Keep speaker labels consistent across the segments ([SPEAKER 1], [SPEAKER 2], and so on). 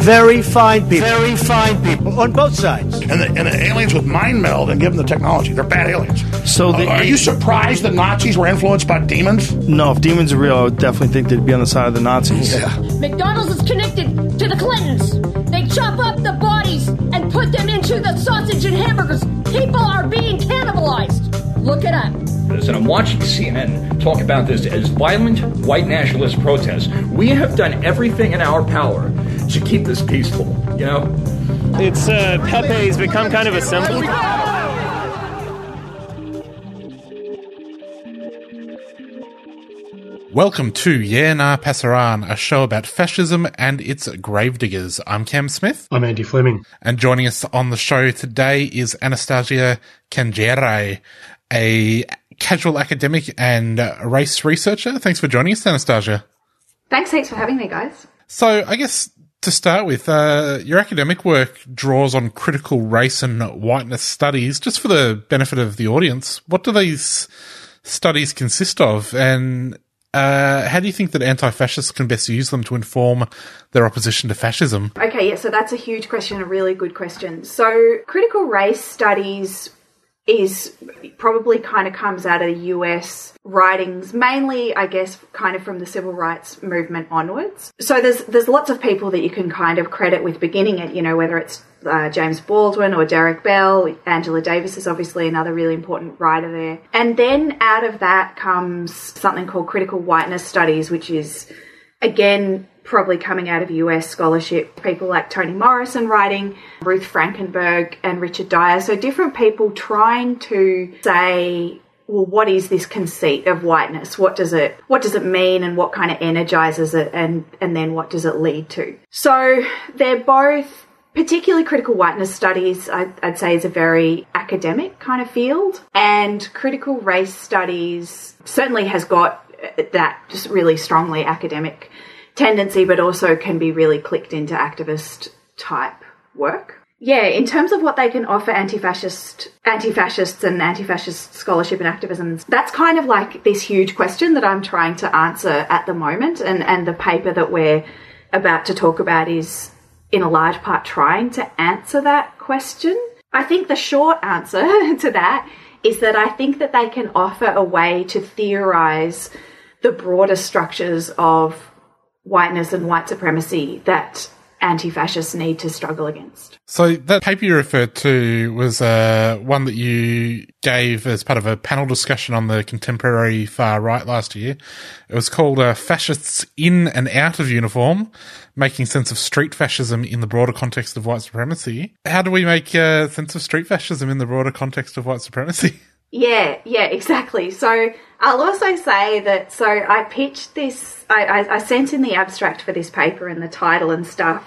[SPEAKER 1] very fine people. Very fine people on both sides.
[SPEAKER 2] And the, and the aliens with mind meld and give them the technology. They're bad aliens.
[SPEAKER 3] So the-
[SPEAKER 2] Uh, are you surprised the Nazis were influenced by demons?
[SPEAKER 3] No, if demons are real, I would definitely think they'd be on the side of the Nazis.
[SPEAKER 2] Yeah.
[SPEAKER 4] McDonald's is connected to the Clintons. They chop up the bodies and put them into the sausage and hamburgers. People are being cannibalized. Look it up.
[SPEAKER 5] this, and I'm watching CNN talk about this as violent white nationalist protests. We have done everything in our power to keep this peaceful, you know?
[SPEAKER 6] It's uh, Pepe's become kind of a symbol.
[SPEAKER 7] Welcome to Yeah Nah Pasaran, a show about fascism and its gravediggers. I'm Cam Smith,
[SPEAKER 8] I'm Andy Fleming.
[SPEAKER 7] and joining us on the show today is Anastasia Kanjere, a casual academic and uh, race researcher. Thanks for joining us, Anastasia.
[SPEAKER 9] Thanks thanks for having me, guys.
[SPEAKER 7] So, I guess to start with, uh, your academic work draws on critical race and whiteness studies. Just for the benefit of the audience, what do these studies consist of, and uh, how do you think that anti-fascists can best use them to inform their opposition to fascism?
[SPEAKER 9] Okay, yeah, so that's a huge question, a really good question. So, critical race studies is probably kind of comes out of the US writings, mainly, I guess, kind of from the civil rights movement onwards. So there's there's lots of people that you can kind of credit with beginning it. You know, whether it's uh, James Baldwin or Derek Bell, Angela Davis is obviously another really important writer there. And then out of that comes something called critical whiteness studies, which is again probably coming out of US scholarship, people like Toni Morrison writing, Ruth Frankenberg and Richard Dyer. So different people trying to say well, what is this conceit of whiteness? What does it what does it mean and what kind of energizes it and and then what does it lead to? So they're both particularly critical whiteness studies I, I'd say is a very academic kind of field and critical race studies certainly has got that just really strongly academic tendency, but also can be really clicked into activist type work. Yeah, in terms of what they can offer anti-fascist, anti-fascists and anti-fascist scholarship and activism, that's kind of like this huge question that I'm trying to answer at the moment, and and the paper that we're about to talk about is in a large part trying to answer that question. I think the short answer to that is that I think that they can offer a way to theorize the broader structures of whiteness and white supremacy that anti fascists need to struggle against.
[SPEAKER 7] So that paper you referred to was uh, one that you gave as part of a panel discussion on the contemporary far right last year. It was called uh, "Fascists in and Out of Uniform: Making Sense of Street Fascism in the Broader Context of White Supremacy." How do we make uh, sense of street fascism in the broader context of white supremacy?
[SPEAKER 9] Yeah, yeah, exactly. So I'll also say that so I pitched this, I, I, I sent in the abstract for this paper and the title and stuff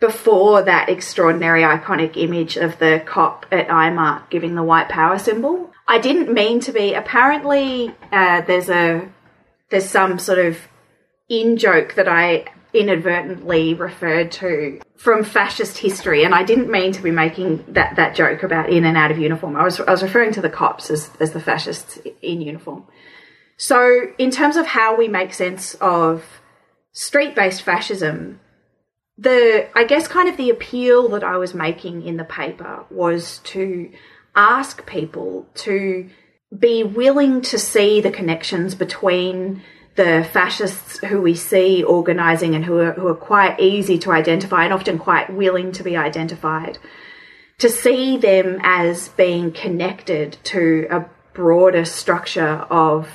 [SPEAKER 9] before that extraordinary iconic image of the cop at IMARC giving the white power symbol. I didn't mean to be. Apparently, uh, there's a there's some sort of in joke that I inadvertently referred to from fascist history, and I didn't mean to be making that, that joke about in and out of uniform. I was I was referring to the cops as as the fascists in uniform. So, in terms of how we make sense of street based fascism, the I guess kind of the appeal that I was making in the paper was to ask people to be willing to see the connections between the fascists who we see organising and who are, who are quite easy to identify and often quite willing to be identified, to see them as being connected to a broader structure of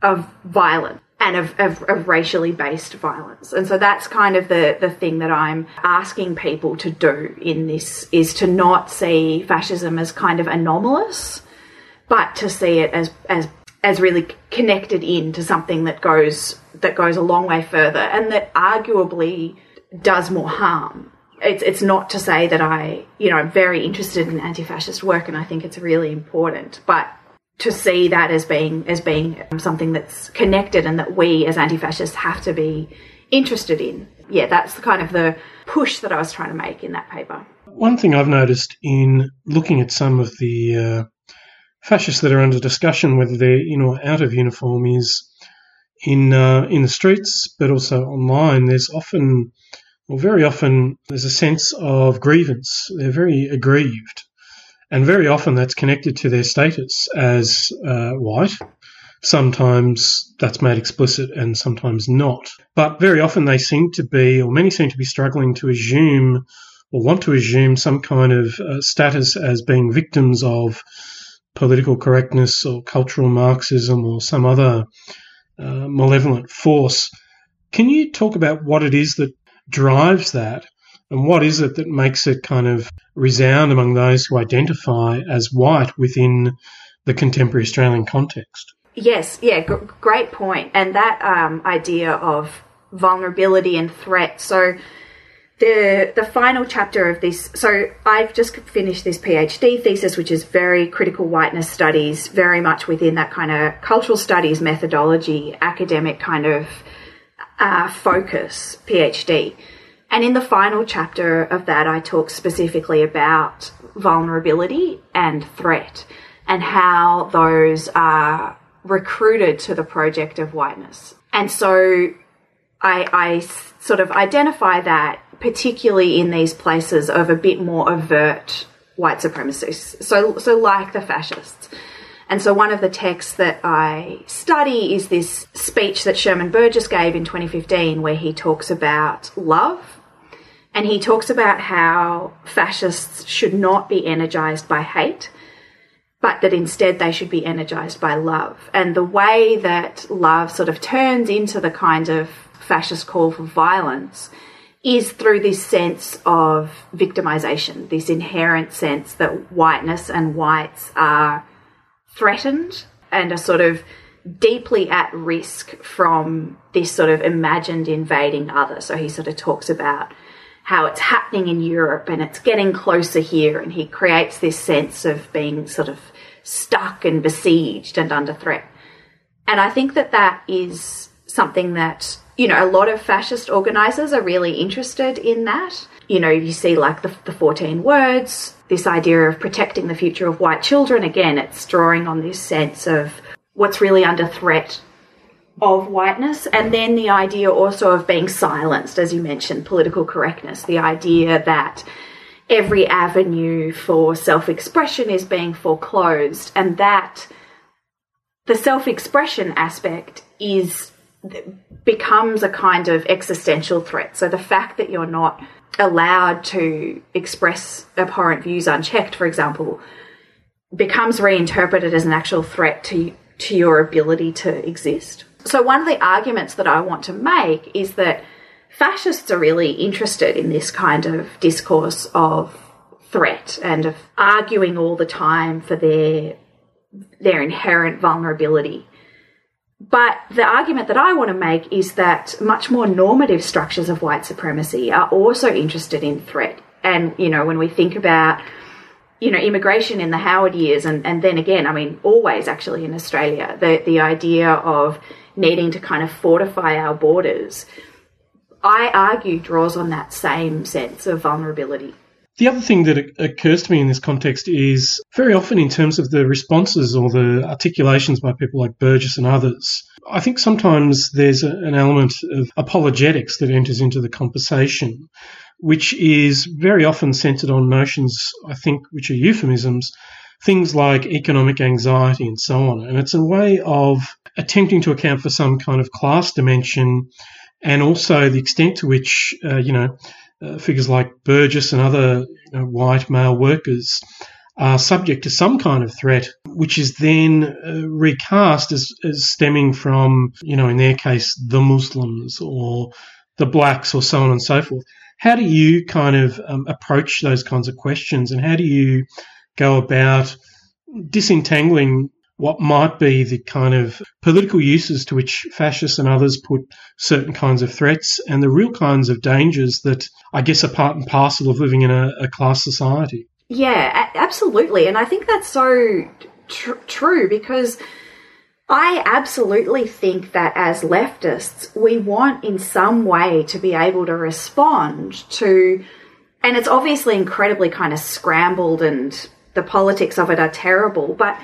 [SPEAKER 9] of violence and of, of, of racially based violence. And so that's kind of the, the thing that I'm asking people to do in this is to not see fascism as kind of anomalous, but to see it as as as really connected in to something that goes that goes a long way further and that arguably does more harm it's it's not to say that I, you know, I'm very interested in anti-fascist work and I think it's really important, but to see that as being as being something that's connected and that we as anti-fascists have to be interested in. Yeah, that's the kind of the push that I was trying to make in that paper.
[SPEAKER 8] One thing I've noticed in looking at some of the uh, fascists that are under discussion, whether they're in or out of uniform, is in uh, in the streets, but also online. There's often well, very often there's a sense of grievance. They're very aggrieved. And very often that's connected to their status as uh, white. Sometimes that's made explicit and sometimes not. But very often they seem to be, or many seem to be struggling to assume or want to assume some kind of uh, status as being victims of political correctness or cultural Marxism or some other uh, malevolent force. Can you talk about what it is that drives that? And what is it that makes it kind of resound among those who identify as white within the contemporary Australian context?
[SPEAKER 9] Yes, yeah, g- great point. And that um, idea of vulnerability and threat. So, the the final chapter of this so I've just finished this PhD thesis which is very critical whiteness studies very much within that kind of cultural studies methodology academic kind of uh, focus PhD. And in the final chapter of that, I talk specifically about vulnerability and threat and how those are recruited to the project of whiteness. And so I, I sort of identify that particularly in these places of a bit more overt white supremacists. So, so like the fascists. And so one of the texts that I study is this speech that Shermon Burgess gave in 2015 where he talks about love. And he talks about how fascists should not be energized by hate, but that instead they should be energized by love. And the way that love sort of turns into the kind of fascist call for violence is through this sense of victimization, this inherent sense that whiteness and whites are threatened and are sort of deeply at risk from this sort of imagined invading other. So he sort of talks about how it's happening in Europe and it's getting closer here, and he creates this sense of being sort of stuck and besieged and under threat. And I think that that is something that, you know, a lot of fascist organizers are really interested in that. You know, you see like the, the 14 words, this idea of protecting the future of white children. Again, it's drawing on this sense of what's really under threat of whiteness. And then the idea also of being silenced, as you mentioned, political correctness, the idea that every avenue for self expression is being foreclosed, and that the self expression aspect is becomes a kind of existential threat. So the fact that you're not allowed to express abhorrent views unchecked, for example, becomes reinterpreted as an actual threat to to your ability to exist. So one of the arguments that I want to make is that fascists are really interested in this kind of discourse of threat and of arguing all the time for their their inherent vulnerability. But the argument that I want to make is that much more normative structures of white supremacy are also interested in threat. And, you know, when we think about, you know, immigration in the Howard years, and, and then again, I mean, always actually in Australia, the, the idea of needing to kind of fortify our borders, I argue draws on that same sense of vulnerability.
[SPEAKER 8] The other thing that occurs to me in this context is very often in terms of the responses or the articulations by people like Burgess and others, I think sometimes there's an element of apologetics that enters into the conversation, which is very often centered on notions, I think, which are euphemisms, things like economic anxiety and so on. And it's a way of attempting to account for some kind of class dimension and also the extent to which, uh, you know, uh, figures like Burgess and other you know, white male workers are subject to some kind of threat, which is then uh, recast as, as stemming from, you know, in their case, the Muslims or the blacks or so on and so forth. How do you kind of um, approach those kinds of questions and how do you go about disentangling what might be the kind of political uses to which fascists and others put certain kinds of threats and the real kinds of dangers that I guess are part and parcel of living in a, a class society.
[SPEAKER 9] Yeah, absolutely. And I think that's so tr- true because I absolutely think that as leftists, we want in some way to be able to respond to, and it's obviously incredibly kind of scrambled and the politics of it are terrible, but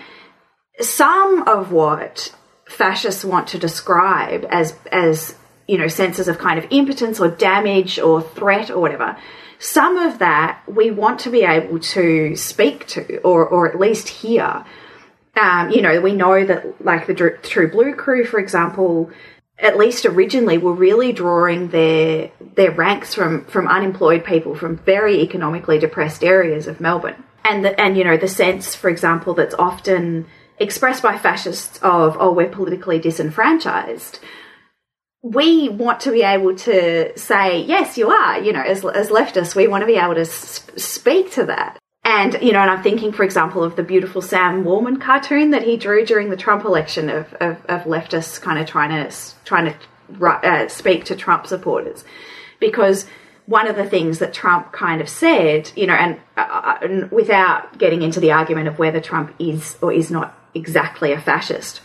[SPEAKER 9] some of what fascists want to describe as, as, you know, senses of kind of impotence or damage or threat or whatever, some of that we want to be able to speak to or, or at least hear um, you know, we know that like the True Blue crew, for example, at least originally were really drawing their their ranks from from unemployed people from very economically depressed areas of Melbourne. And the, and you know the sense, for example, that's often expressed by fascists of oh we're politically disenfranchised. We want to be able to say yes, you are. You know, as as leftists, we want to be able to sp- speak to that. And, you know, and I'm thinking, for example, of the beautiful Sam Wallman cartoon that he drew during the Trump election of, of, of leftists kind of trying to, trying to uh, speak to Trump supporters. Because one of the things that Trump kind of said, you know, and, uh, and uh, without getting into the argument of whether Trump is or is not exactly a fascist,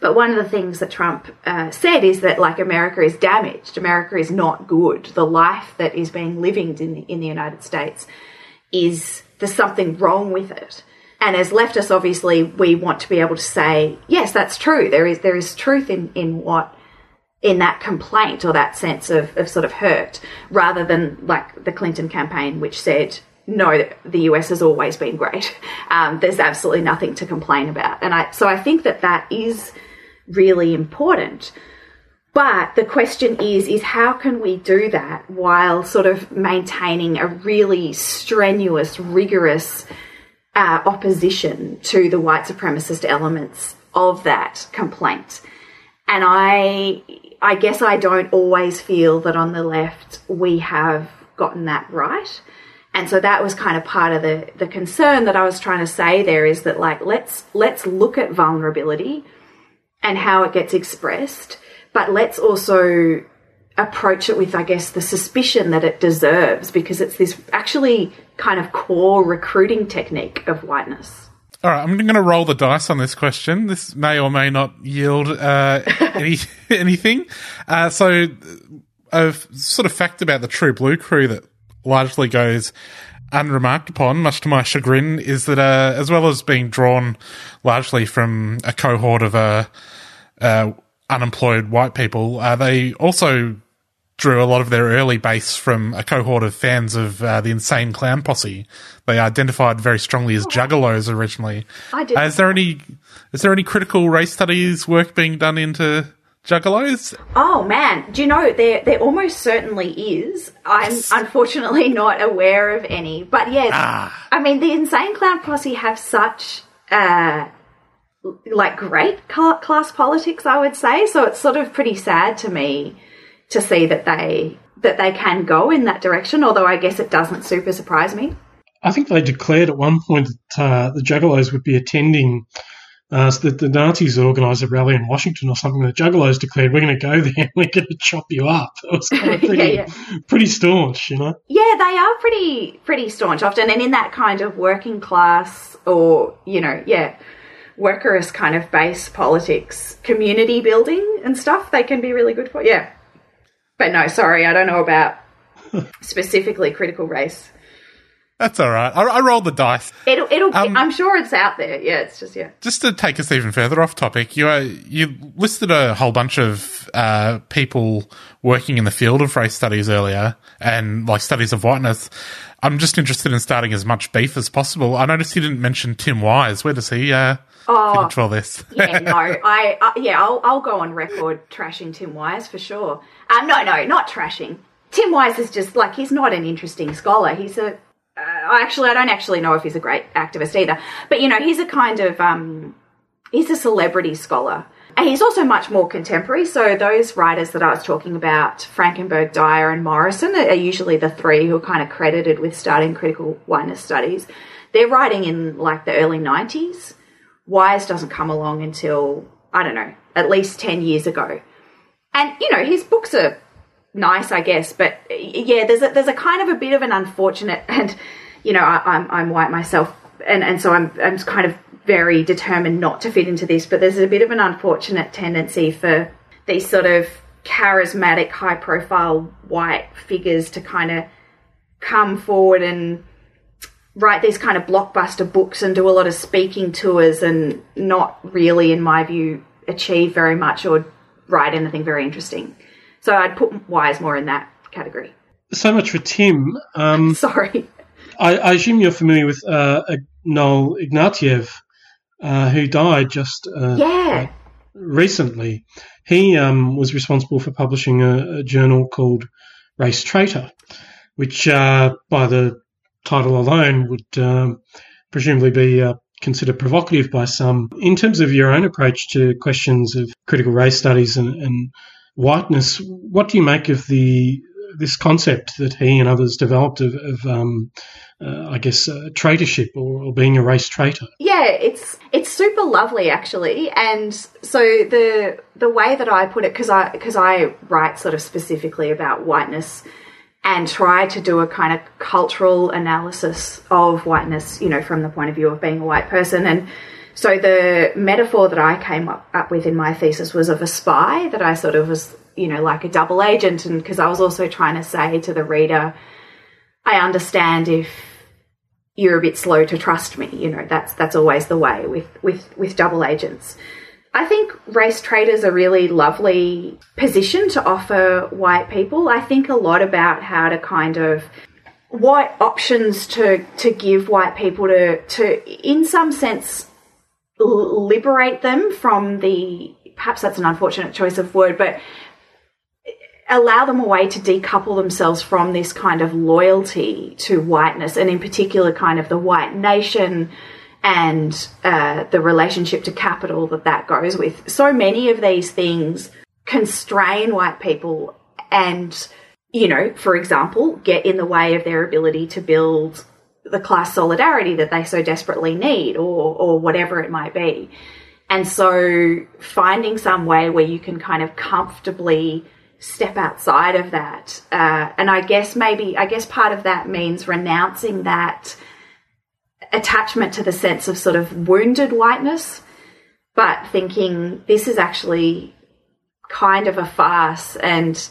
[SPEAKER 9] but one of the things that Trump uh, said is that like America is damaged, America is not good. The life that is being lived in the, in the United States is there's something wrong with it. And as leftists, obviously, we want to be able to say, yes, that's true. There is there is truth in, in what in that complaint or that sense of, of sort of hurt, rather than like the Clinton campaign, which said, no, the US has always been great. Um, there's absolutely nothing to complain about. And I so I think that that is really important. But the question is, is how can we do that while sort of maintaining a really strenuous, rigorous uh, opposition to the white supremacist elements of that complaint? And I, I guess I don't always feel that on the left we have gotten that right. And so that was kind of part of the, the concern that I was trying to say there is that like let's let's look at vulnerability and how it gets expressed but let's also approach it with, I guess, the suspicion that it deserves because it's this actually kind of core recruiting technique of whiteness.
[SPEAKER 7] All right, I'm going to roll the dice on this question. This may or may not yield uh, any anything. Uh, so, a sort of fact about the True Blue crew that largely goes unremarked upon, much to my chagrin, is that uh, as well as being drawn largely from a cohort of uh, uh unemployed white people, uh, they also drew a lot of their early base from a cohort of fans of uh, the Insane Clown Posse. They identified very strongly as juggalos originally.
[SPEAKER 9] I did.
[SPEAKER 7] Uh, is there any is there any critical race studies work being done into juggalos?
[SPEAKER 9] Oh man, do you know there there almost certainly is. I'm yes. unfortunately not aware of any, but yes, ah. I mean the Insane Clown Posse have such. Uh, like great class politics, I would say. So it's sort of pretty sad to me to see that they that they can go in that direction. Although I guess it doesn't super surprise me.
[SPEAKER 8] I think they declared at one point that uh, the Juggalos would be attending. Uh, so that the Nazis organised a rally in Washington or something. The Juggalos declared, "We're going to go there. and We're going to chop you up." It was kind of pretty, yeah, yeah. pretty staunch, you know.
[SPEAKER 9] Yeah, they are pretty pretty staunch often, and in that kind of working class or you know, yeah, workerist kind of base politics, community building and stuff, they can be really good for. Yeah. But no, sorry, I don't know about specifically critical race.
[SPEAKER 7] That's all right. I, I rolled the dice.
[SPEAKER 9] It'll, it'll. Um, I'm sure it's out there. Yeah, it's just yeah.
[SPEAKER 7] Just to take us even further off topic, you uh, you listed a whole bunch of uh, people working in the field of race studies earlier, and like studies of whiteness. I'm just interested in starting as much beef as possible. I noticed you didn't mention Tim Wise. Where does he uh, oh, control this.
[SPEAKER 9] yeah, no, I uh, yeah, I'll I'll go on record trashing Tim Wise for sure. Um, no, no, not trashing. Tim Wise is just like he's not an interesting scholar. He's a uh, actually I don't actually know if he's a great activist either, but you know he's a kind of um, he's a celebrity scholar. And he's also much more contemporary. So those writers that I was talking about, Frankenberg, Dyer, and Morrison, are usually the three who are kind of credited with starting critical whiteness studies. They're writing in like the early 90s Wise doesn't come along until, I don't know, at least 10 years ago. And, you know, his books are nice, I guess, but yeah, there's a, there's a kind of a bit of an unfortunate, and, you know, I, I'm, I'm white myself, and, and so I'm, I'm kind of very determined not to fit into this, but there's a bit of an unfortunate tendency for these sort of charismatic, high profile white figures to kind of come forward and write these kind of blockbuster books and do a lot of speaking tours and not really, in my view, achieve very much or write anything very interesting. So I'd put Wise more in that category.
[SPEAKER 8] So much for Tim. Um,
[SPEAKER 9] Sorry.
[SPEAKER 8] I, I, assume you're familiar with uh, Noel Ignatiev, uh, who died just uh,
[SPEAKER 9] yeah.
[SPEAKER 8] recently. He um, was responsible for publishing a, a, journal called Race Traitor, which, uh, by the title alone, would um, presumably be uh, considered provocative by some. In terms of your own approach to questions of critical race studies and, and whiteness, what do you make of the this concept that he and others developed of, of um, uh, I guess, uh, traitorship or, or, being a race traitor.
[SPEAKER 9] Yeah, it's it's super lovely actually, and so the the way that I put it, because I because I write sort of specifically about whiteness and try to do a kind of cultural analysis of whiteness, you know, from the point of view of being a white person. And so the metaphor that I came up, up with in my thesis was of a spy that I sort of was, you know, like a double agent. And because I was also trying to say to the reader, I understand if you're a bit slow to trust me. You know, that's that's always the way with with with double agents. I think race traitors a really lovely position to offer white people. I think a lot about how to kind of what options to to give white people to to in some sense liberate them from the perhaps that's an unfortunate choice of word but allow them a way to decouple themselves from this kind of loyalty to whiteness and in particular kind of the white nation and uh, the relationship to capital that that goes with. So many of these things constrain white people and, you know, for example, get in the way of their ability to build the class solidarity that they so desperately need or, or whatever it might be. And so finding some way where you can kind of comfortably step outside of that. Uh, and I guess maybe, I guess part of that means renouncing that attachment to the sense of sort of wounded whiteness, but thinking this is actually kind of a farce and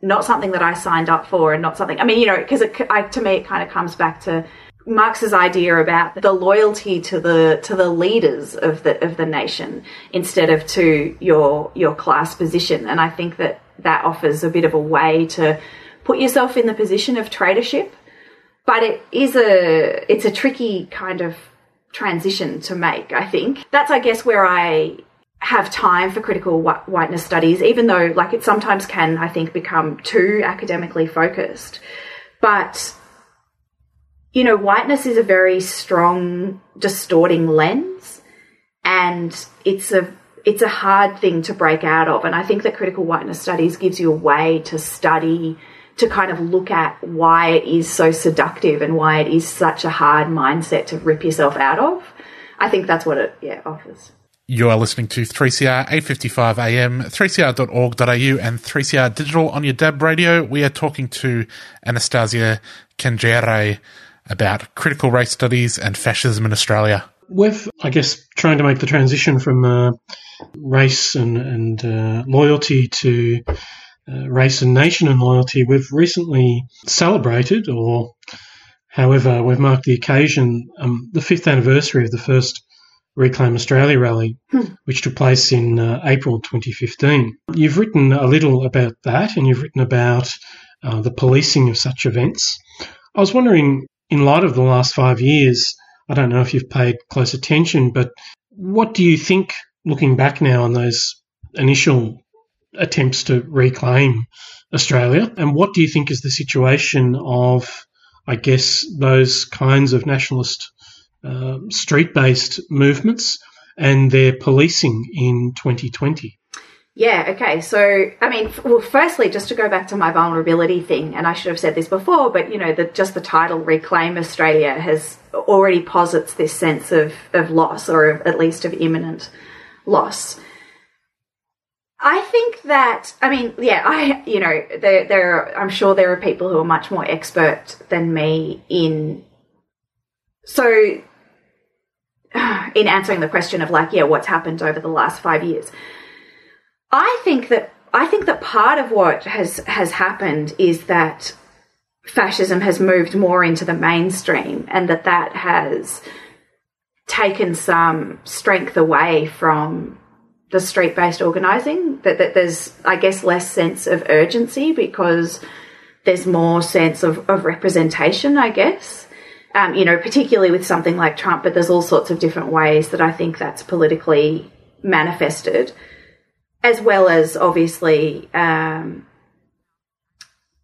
[SPEAKER 9] not something that I signed up for, and not something. I mean, you know, because to me it kind of comes back to Marx's idea about the loyalty to the to the leaders of the of the nation instead of to your your class position, and I think that that offers a bit of a way to put yourself in the position of tradership. but it is a it's a tricky kind of transition to make. I think that's I guess where I have time for critical whiteness studies, even though like it sometimes can I think become too academically focused. But you know, whiteness is a very strong distorting lens, and it's a it's a hard thing to break out of. And I think that critical whiteness studies gives you a way to study to kind of look at why it is so seductive and why it is such a hard mindset to rip yourself out of. I think that's what it yeah offers.
[SPEAKER 7] You are listening to 3CR 855 AM, 3cr.org.au and 3CR Digital on your DAB radio. We are talking to Anastasia Kanjere about critical race studies and fascism in Australia.
[SPEAKER 8] With, I guess, trying to make the transition from uh, race and, and uh, loyalty to uh, race and nation and loyalty, we've recently celebrated, or however, we've marked the occasion, um, the fifth anniversary of the first Reclaim Australia rally, hmm. which took place in uh, April 2015. You've written a little about that and you've written about uh, the policing of such events. I was wondering, in light of the last five years, I don't know if you've paid close attention, but what do you think, looking back now on those initial attempts to reclaim Australia. And what do you think is the situation of, I guess, those kinds of nationalist uh, street based movements and their policing in 2020?
[SPEAKER 9] Yeah, okay. So, I mean, well, firstly, just to go back to my vulnerability thing, and I should have said this before, but you know, the, just the title Reclaim Australia has already posits this sense of, of loss, or of, at least of imminent loss. I think that, I mean, yeah, I, you know, there, there are, I'm sure there are people who are much more expert than me in, so, in answering the question of like, yeah, what's happened over the last five years. I think that I think that part of what has has happened is that fascism has moved more into the mainstream, and that that has taken some strength away from the street based organising. That, that there's, I guess, less sense of urgency because there's more sense of, of representation, I guess. Um, you know, particularly with something like Trump, but there's all sorts of different ways that I think that's politically manifested as well as obviously um,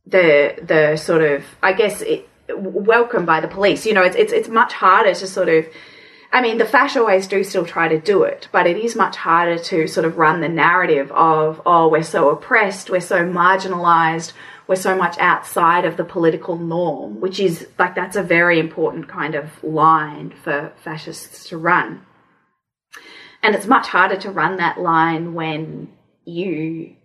[SPEAKER 9] the the sort of I guess it, welcome by the police. You know, it's, it's it's much harder to sort of. I mean, the always do still try to do it, but it is much harder to sort of run the narrative of, oh, we're so oppressed, we're so marginalized, we're so much outside of the political norm, which is like that's a very important kind of line for fascists to run and it's much harder to run that line when you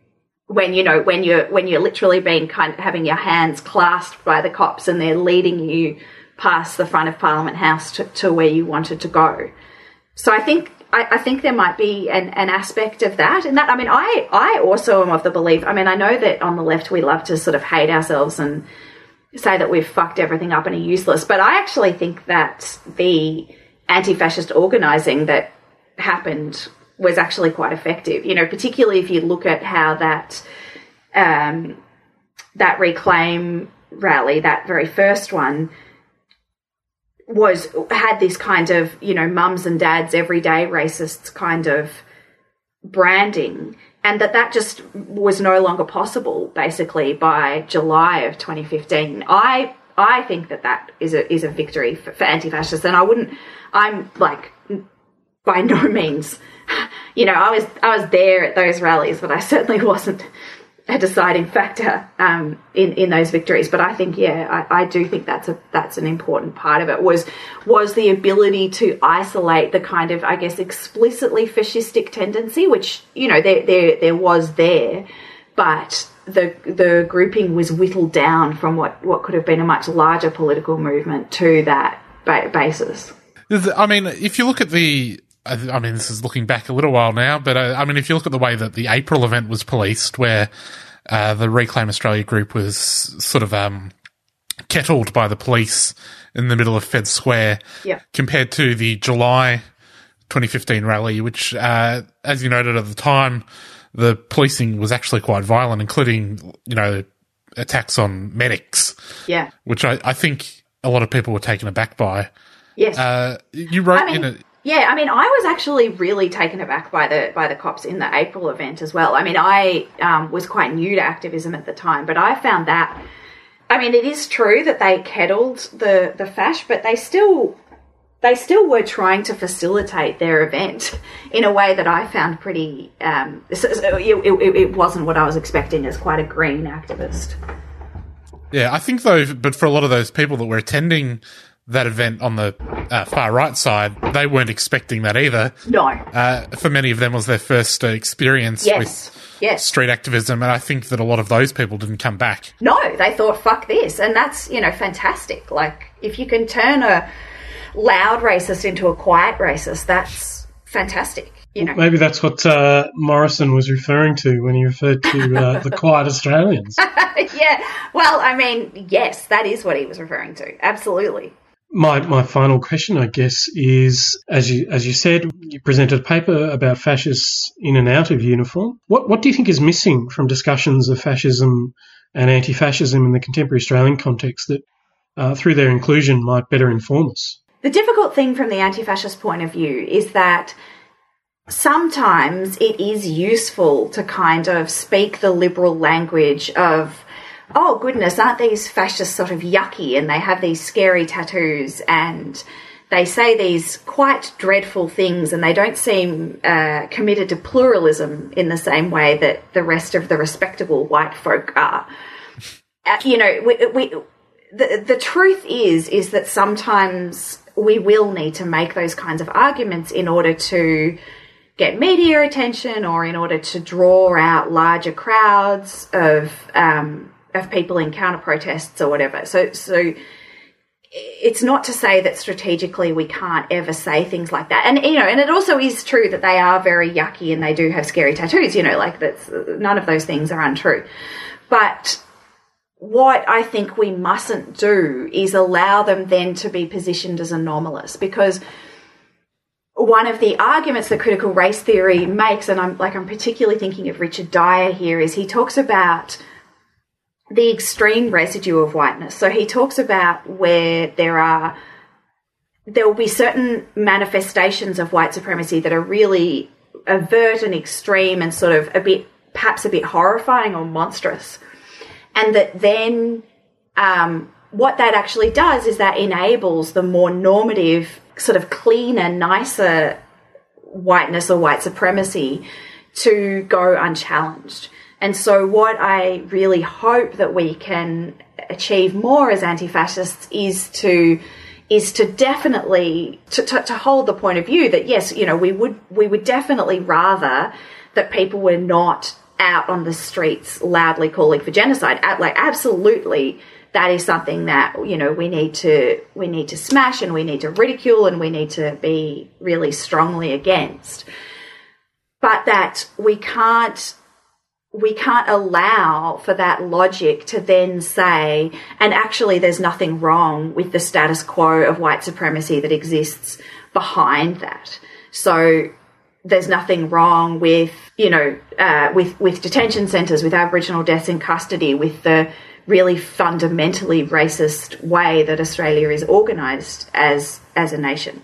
[SPEAKER 9] when you know when you're when you're literally being kind of having your hands clasped by the cops and they're leading you past the front of Parliament House to, to where you wanted to go. So I think I, I, think there might be an, an aspect of that, and that I mean I I also am of the belief. I mean I know that on the left we love to sort of hate ourselves and say that we've fucked everything up and are useless, but I actually think that the anti-fascist organising that happened was actually quite effective. You know, particularly if you look at how that um, that reclaim rally, that very first one, was had this kind of you know mums and dads everyday racists kind of branding and that that just was no longer possible basically by July of 2015 I I think that that is a is a victory for, for anti-fascists and I wouldn't I'm like by no means, you know, I was I was there at those rallies, but I certainly wasn't a deciding factor um, in in those victories. But I think, yeah, I, I, do think that's a that's an important part of it. Was was the ability to isolate the kind of I guess explicitly fascistic tendency, which you know there there there was there, but the the grouping was whittled down from what what could have been a much larger political movement to that ba- basis.
[SPEAKER 7] I mean, if you look at the I mean, this is looking back a little while now, but uh, I mean, if you look at the way that the April event was policed, where uh, the Reclaim Australia group was sort of um, kettled by the police in the middle of Fed Square,
[SPEAKER 9] yeah.
[SPEAKER 7] compared to the July 2015 rally, which, uh, as you noted at the time, the policing was actually quite violent, including, you know, attacks on medics.
[SPEAKER 9] Yeah.
[SPEAKER 7] Which I, I think a lot of people were taken aback by.
[SPEAKER 9] Yes.
[SPEAKER 7] Uh, you wrote
[SPEAKER 9] I mean,
[SPEAKER 7] in a
[SPEAKER 9] yeah, I mean, I was actually really taken aback by the by the cops in the April event as well. I mean, I um, was quite new to activism at the time, but I found that. I mean, it is true that they kettled the the fash, but they still they still were trying to facilitate their event in a way that I found pretty. Um, it, it, it wasn't what I was expecting as quite a green activist.
[SPEAKER 7] Yeah, I think though, but for a lot of those people that were attending that event on the uh, far right side, they weren't expecting that either.
[SPEAKER 9] No.
[SPEAKER 7] Uh, for many of them, was their first uh, experience
[SPEAKER 9] yes.
[SPEAKER 7] with
[SPEAKER 9] yes.
[SPEAKER 7] street activism, and I think that a lot of those people didn't come back.
[SPEAKER 9] No, they thought, "Fuck this," and that's you know fantastic. Like if you can turn a loud racist into a quiet racist, that's fantastic. You know.
[SPEAKER 8] Maybe that's what uh, Morrison was referring to when he referred to uh, the quiet Australians.
[SPEAKER 9] yeah. Well, I mean, yes, that is what he was referring to. Absolutely.
[SPEAKER 8] My my final question, I guess, is as you as you said, you presented a paper about fascists in and out of uniform. What what do you think is missing from discussions of fascism and anti-fascism in the contemporary Australian context that, uh, through their inclusion, might better inform us?
[SPEAKER 9] The difficult thing from the anti-fascist point of view is that sometimes it is useful to kind of speak the liberal language of oh goodness, aren't these fascists sort of yucky and they have these scary tattoos and they say these quite dreadful things and they don't seem uh, committed to pluralism in the same way that the rest of the respectable white folk are. Uh, you know, we, we, the, the truth is, is that sometimes we will need to make those kinds of arguments in order to get media attention or in order to draw out larger crowds of, um, of people in counter protests or whatever. So, so, it's not to say that strategically we can't ever say things like that. And, you know, and it also is true that they are very yucky and they do have scary tattoos, you know, like that's, none of those things are untrue. But what I think we mustn't do is allow them then to be positioned as anomalous because one of the arguments that critical race theory makes, and I'm like, I'm particularly thinking of Richard Dyer here, is he talks about the extreme residue of whiteness. So he talks about where there are there will be certain manifestations of white supremacy that are really overt and extreme and sort of a bit perhaps a bit horrifying or monstrous. And that then um, what that actually does is that enables the more normative, sort of cleaner, nicer whiteness or white supremacy to go unchallenged. And so, what I really hope that we can achieve more as anti-fascists is to is to definitely to, to, to, hold the point of view that yes, you know, we would we would definitely rather that people were not out on the streets loudly calling for genocide. Like absolutely, that is something that you know we need to we need to smash and we need to ridicule and we need to be really strongly against. But that we can't we can't allow for that logic to then say, and actually, there's nothing wrong with the status quo of white supremacy that exists behind that. So there's nothing wrong with, you know, uh, with with detention centres, with Aboriginal deaths in custody, with the really fundamentally racist way that Australia is organised as as a nation.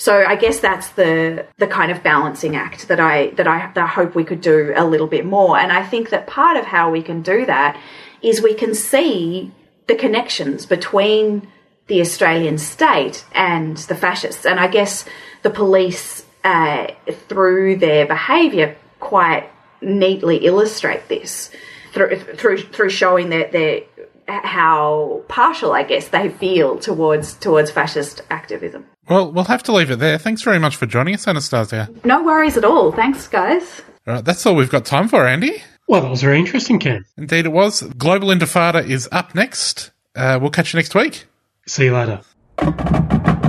[SPEAKER 9] So I guess that's the the kind of balancing act that I that I, that I hope we could do a little bit more. And I think that part of how we can do that is we can see the connections between the Australian state and the fascists. And I guess the police, uh, through their behaviour, quite neatly illustrate this through through through showing that they're how partial, I guess, they feel towards towards fascist activism.
[SPEAKER 7] Well, we'll have to leave it there. Thanks very much for joining us, Anastasia.
[SPEAKER 9] No worries at all. Thanks, guys.
[SPEAKER 7] All right, that's all we've got time for, Andy.
[SPEAKER 8] Well, that was very interesting, Cam.
[SPEAKER 7] Indeed, it was. Global Intifada is up next. Uh, we'll catch you next week.
[SPEAKER 8] See you later.